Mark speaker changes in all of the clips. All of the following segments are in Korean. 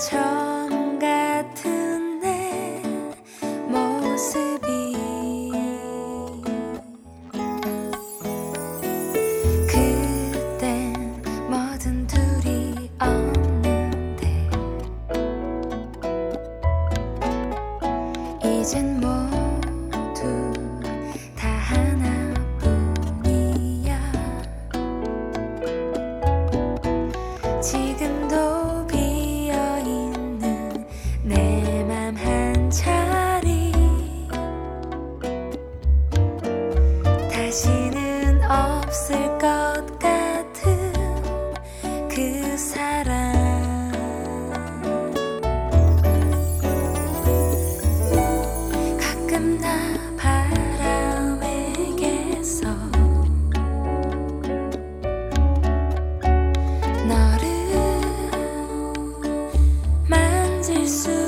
Speaker 1: 언 만질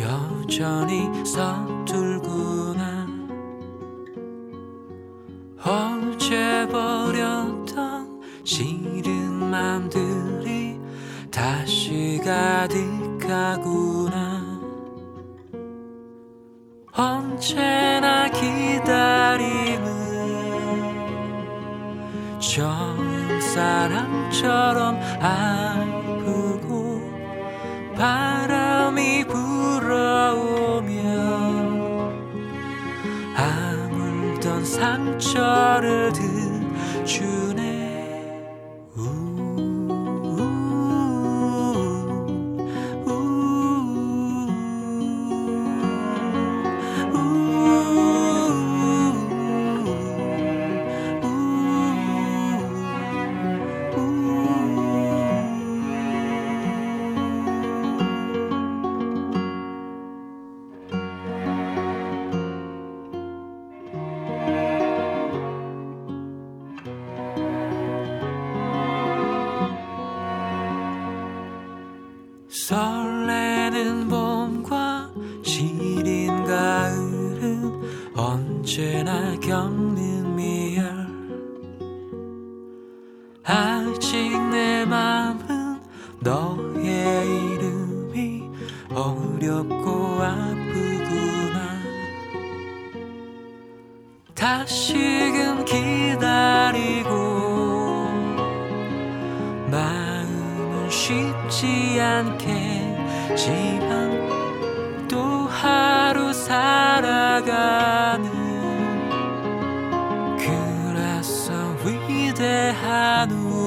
Speaker 2: 여전히 서툴구나. 어제 버렸던 싫은 맘들이 다시 가득하구나. 언제나 기다림은 처음 사랑처럼 아프고 바람 상처를 드 lado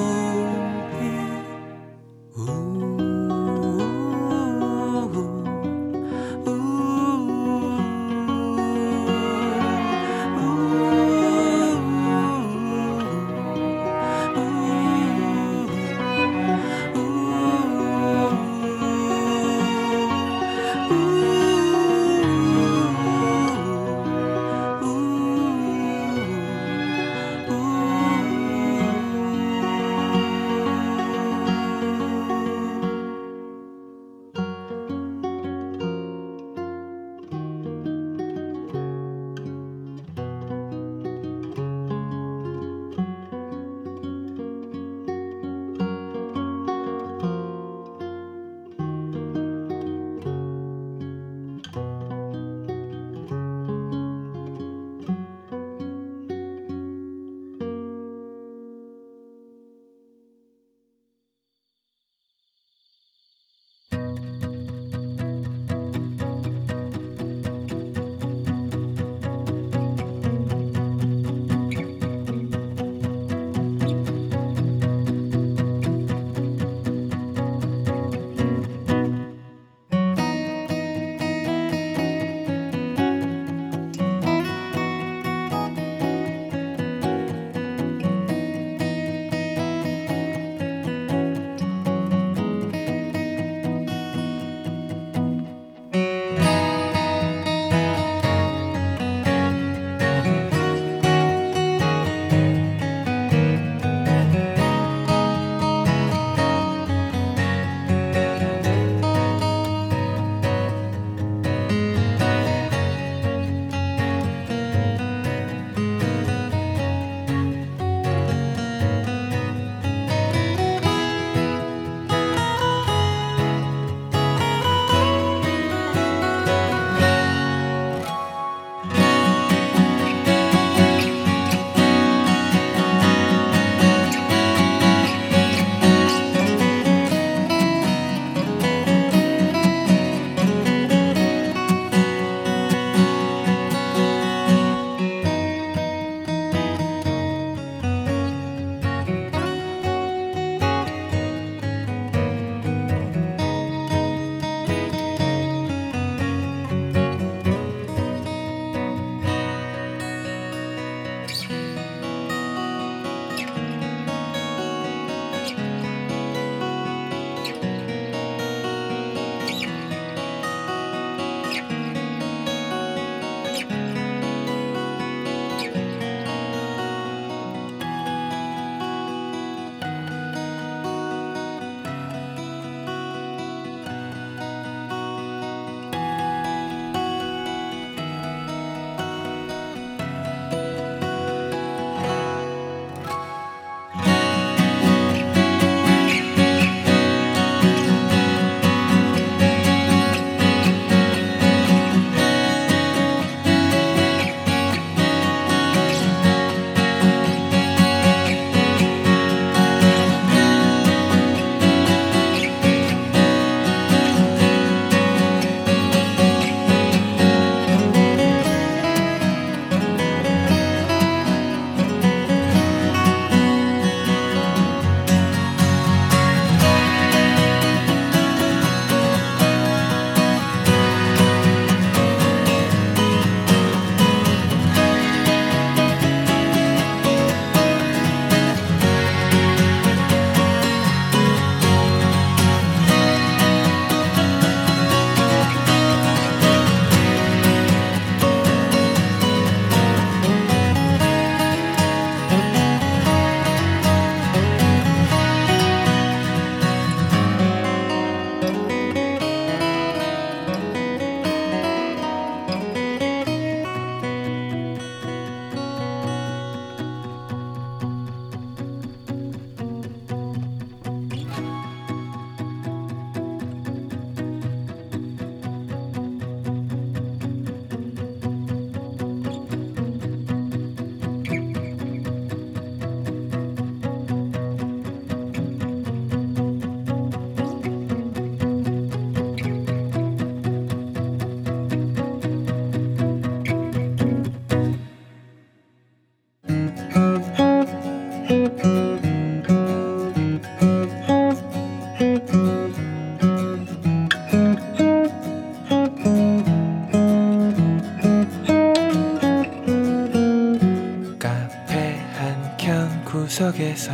Speaker 3: 구석에서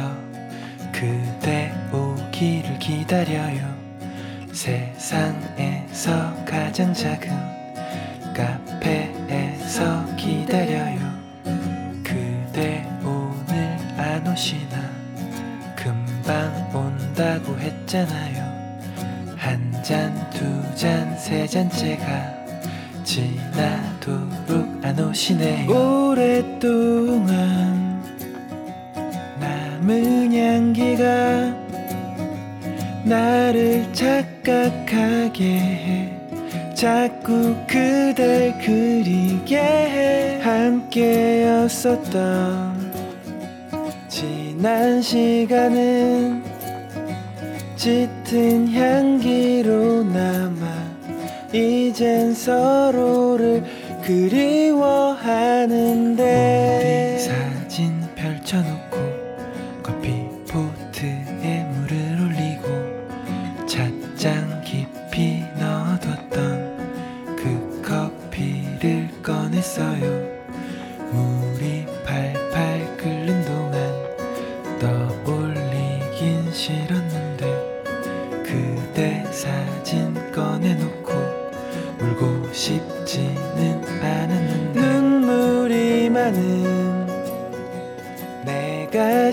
Speaker 3: 그대 오기를 기다려요. 세상에서 가장 작은 카페에서 기다려요. 그대 오늘 안 오시나? 금방 온다고 했잖아요. 한 잔, 두 잔, 세 잔째가 지나도록 안 오시네요. 오랫동안 남은 향기가 나를 착각하게 해. 자꾸 그댈 그리게 해. 함께였었던 지난 시간은 짙은 향기로 남아 이젠 서로를 그리워하는데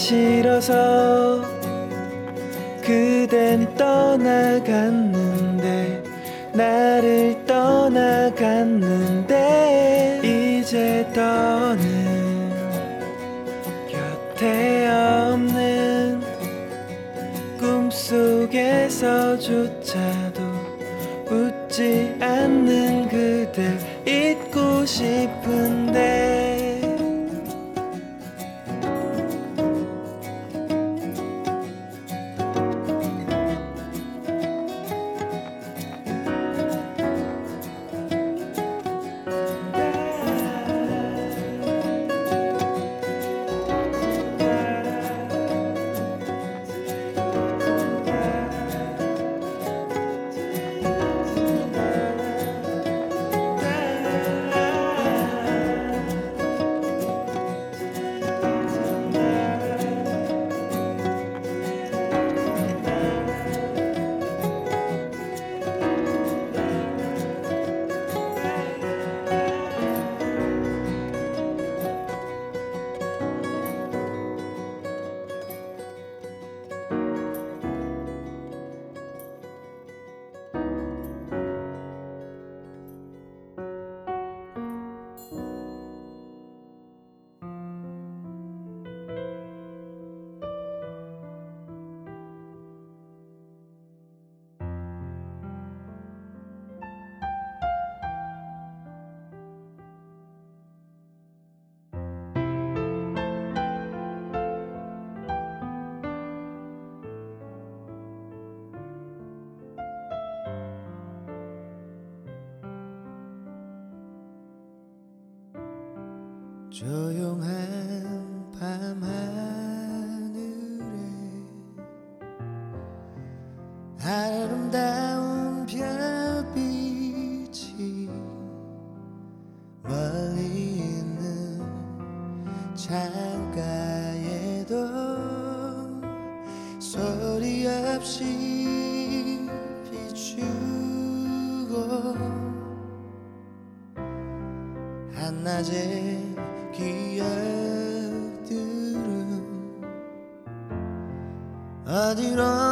Speaker 3: 싫어서 그댄 떠나갔는데 나를 떠나갔는데 이제 더는 곁에 없는 꿈속에서조차도 웃지 않는 그댈 잊고 싶은데 조용한 밤하늘에 아름다운 별빛이 멀리 있는 창가에도 소리 없이 비추고 한낮의 기억들은 어디론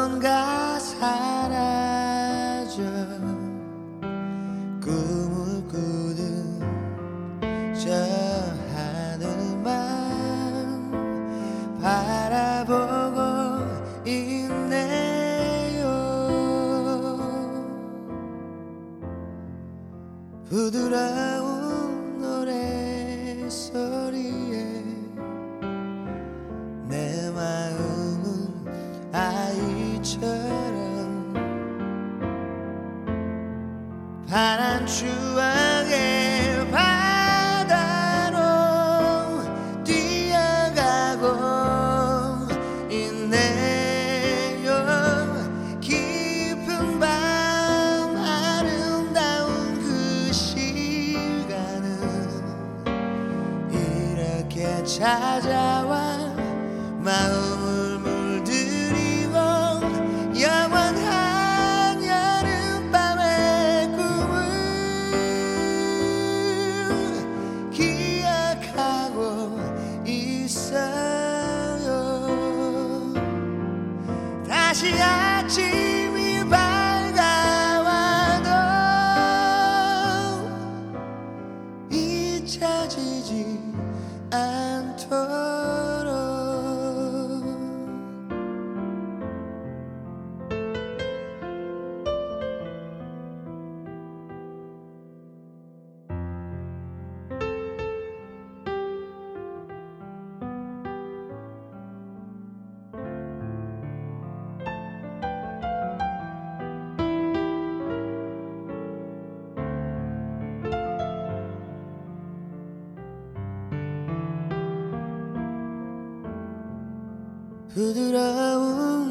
Speaker 3: 부드러운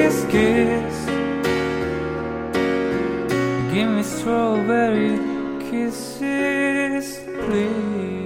Speaker 2: kiss, kiss. Give me strawberry kisses, please.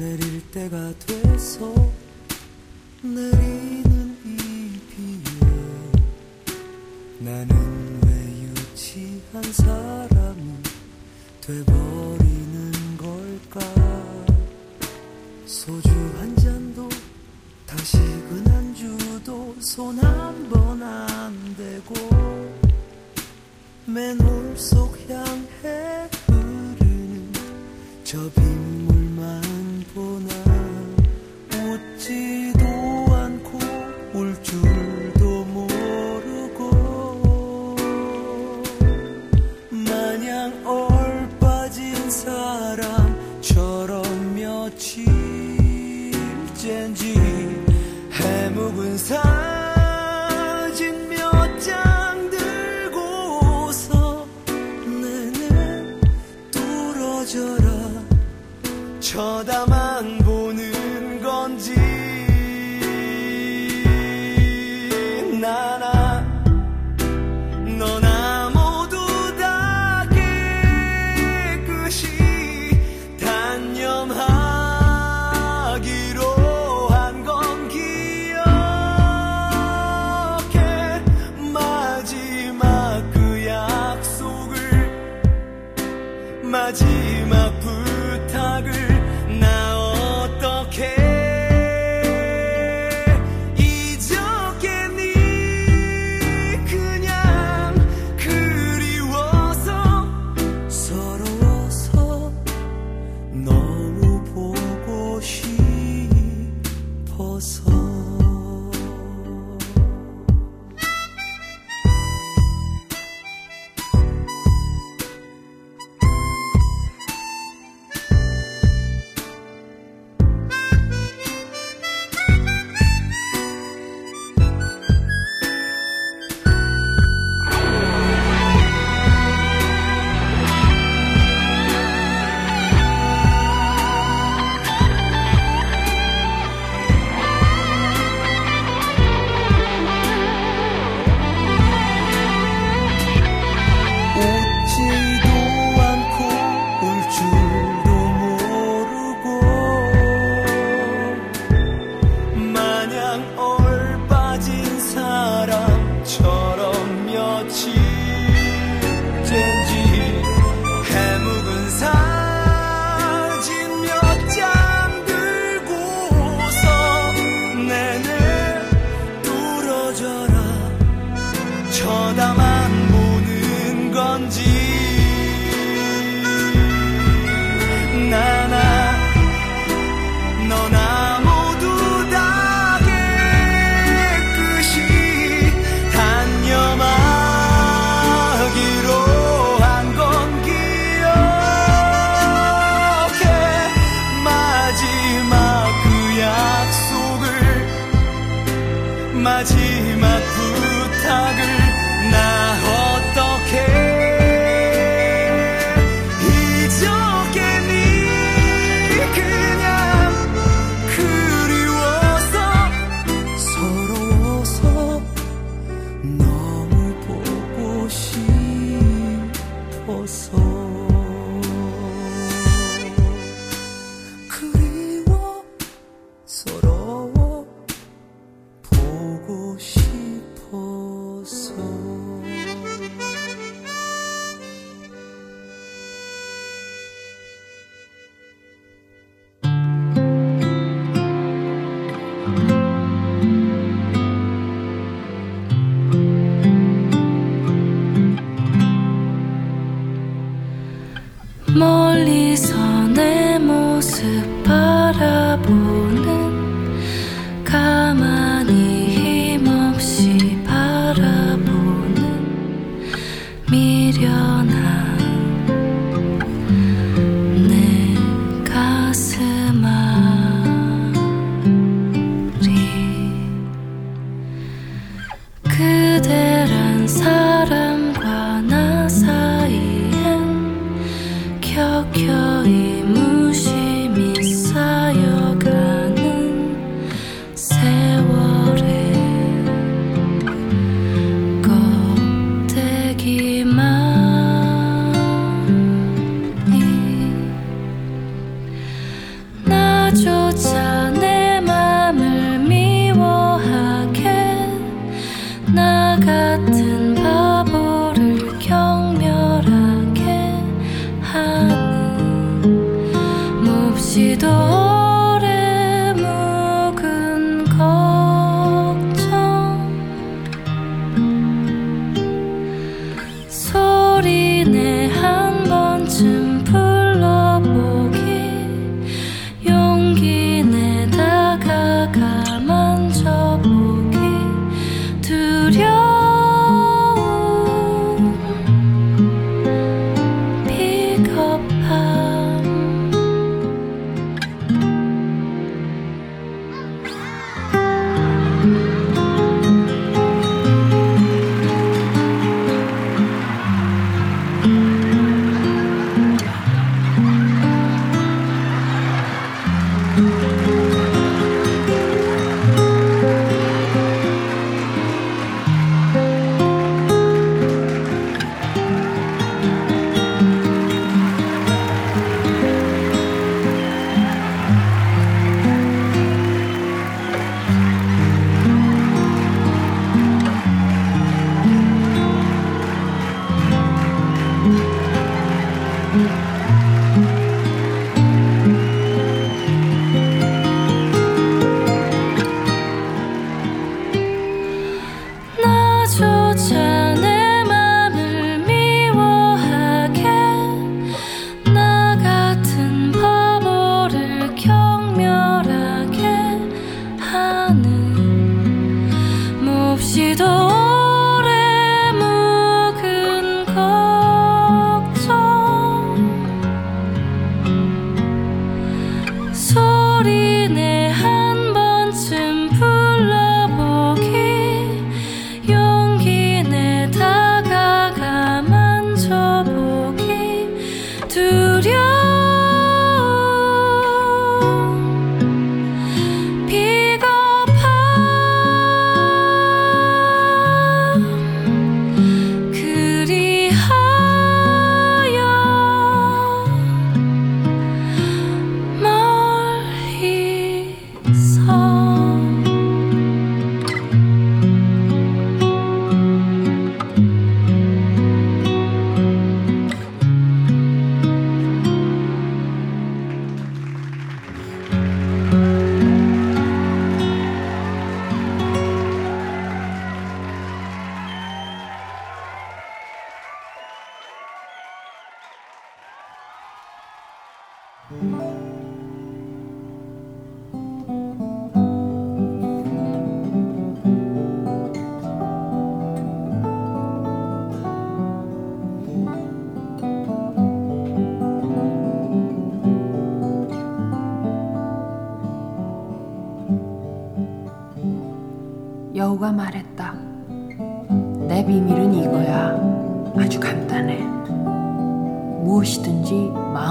Speaker 2: 내릴 때가 돼서 내리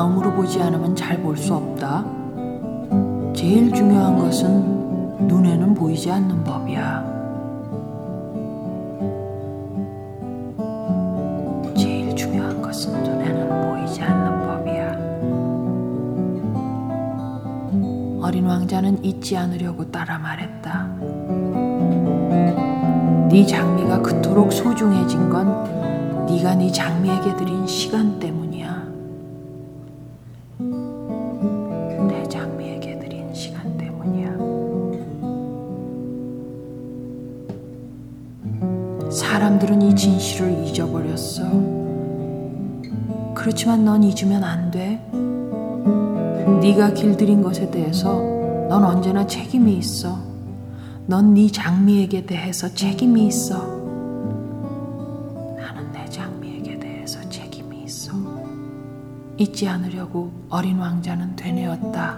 Speaker 4: 마음으로 보지 않으면 잘 볼 수 없다. 제일 중요한 것은 눈에는 보이지 않는 법이야. 제일 중요한 것은 눈에는 보이지 않는 법이야. 어린 왕자는 잊지 않으려고 따라 말했다. 네 장미가 그토록 소중해진 건 네가 네 장미에게 드린 시간 때문이 잊어버렸어. 그렇지만 넌 잊으면 안 돼. 네가 길들인 것에 대해서 넌 언제나 책임이 있어. 넌 네 장미에게 대해서 책임이 있어. 나는 내 장미에게 대해서 책임이 있어. 잊지 않으려고 어린 왕자는 되뇌었다.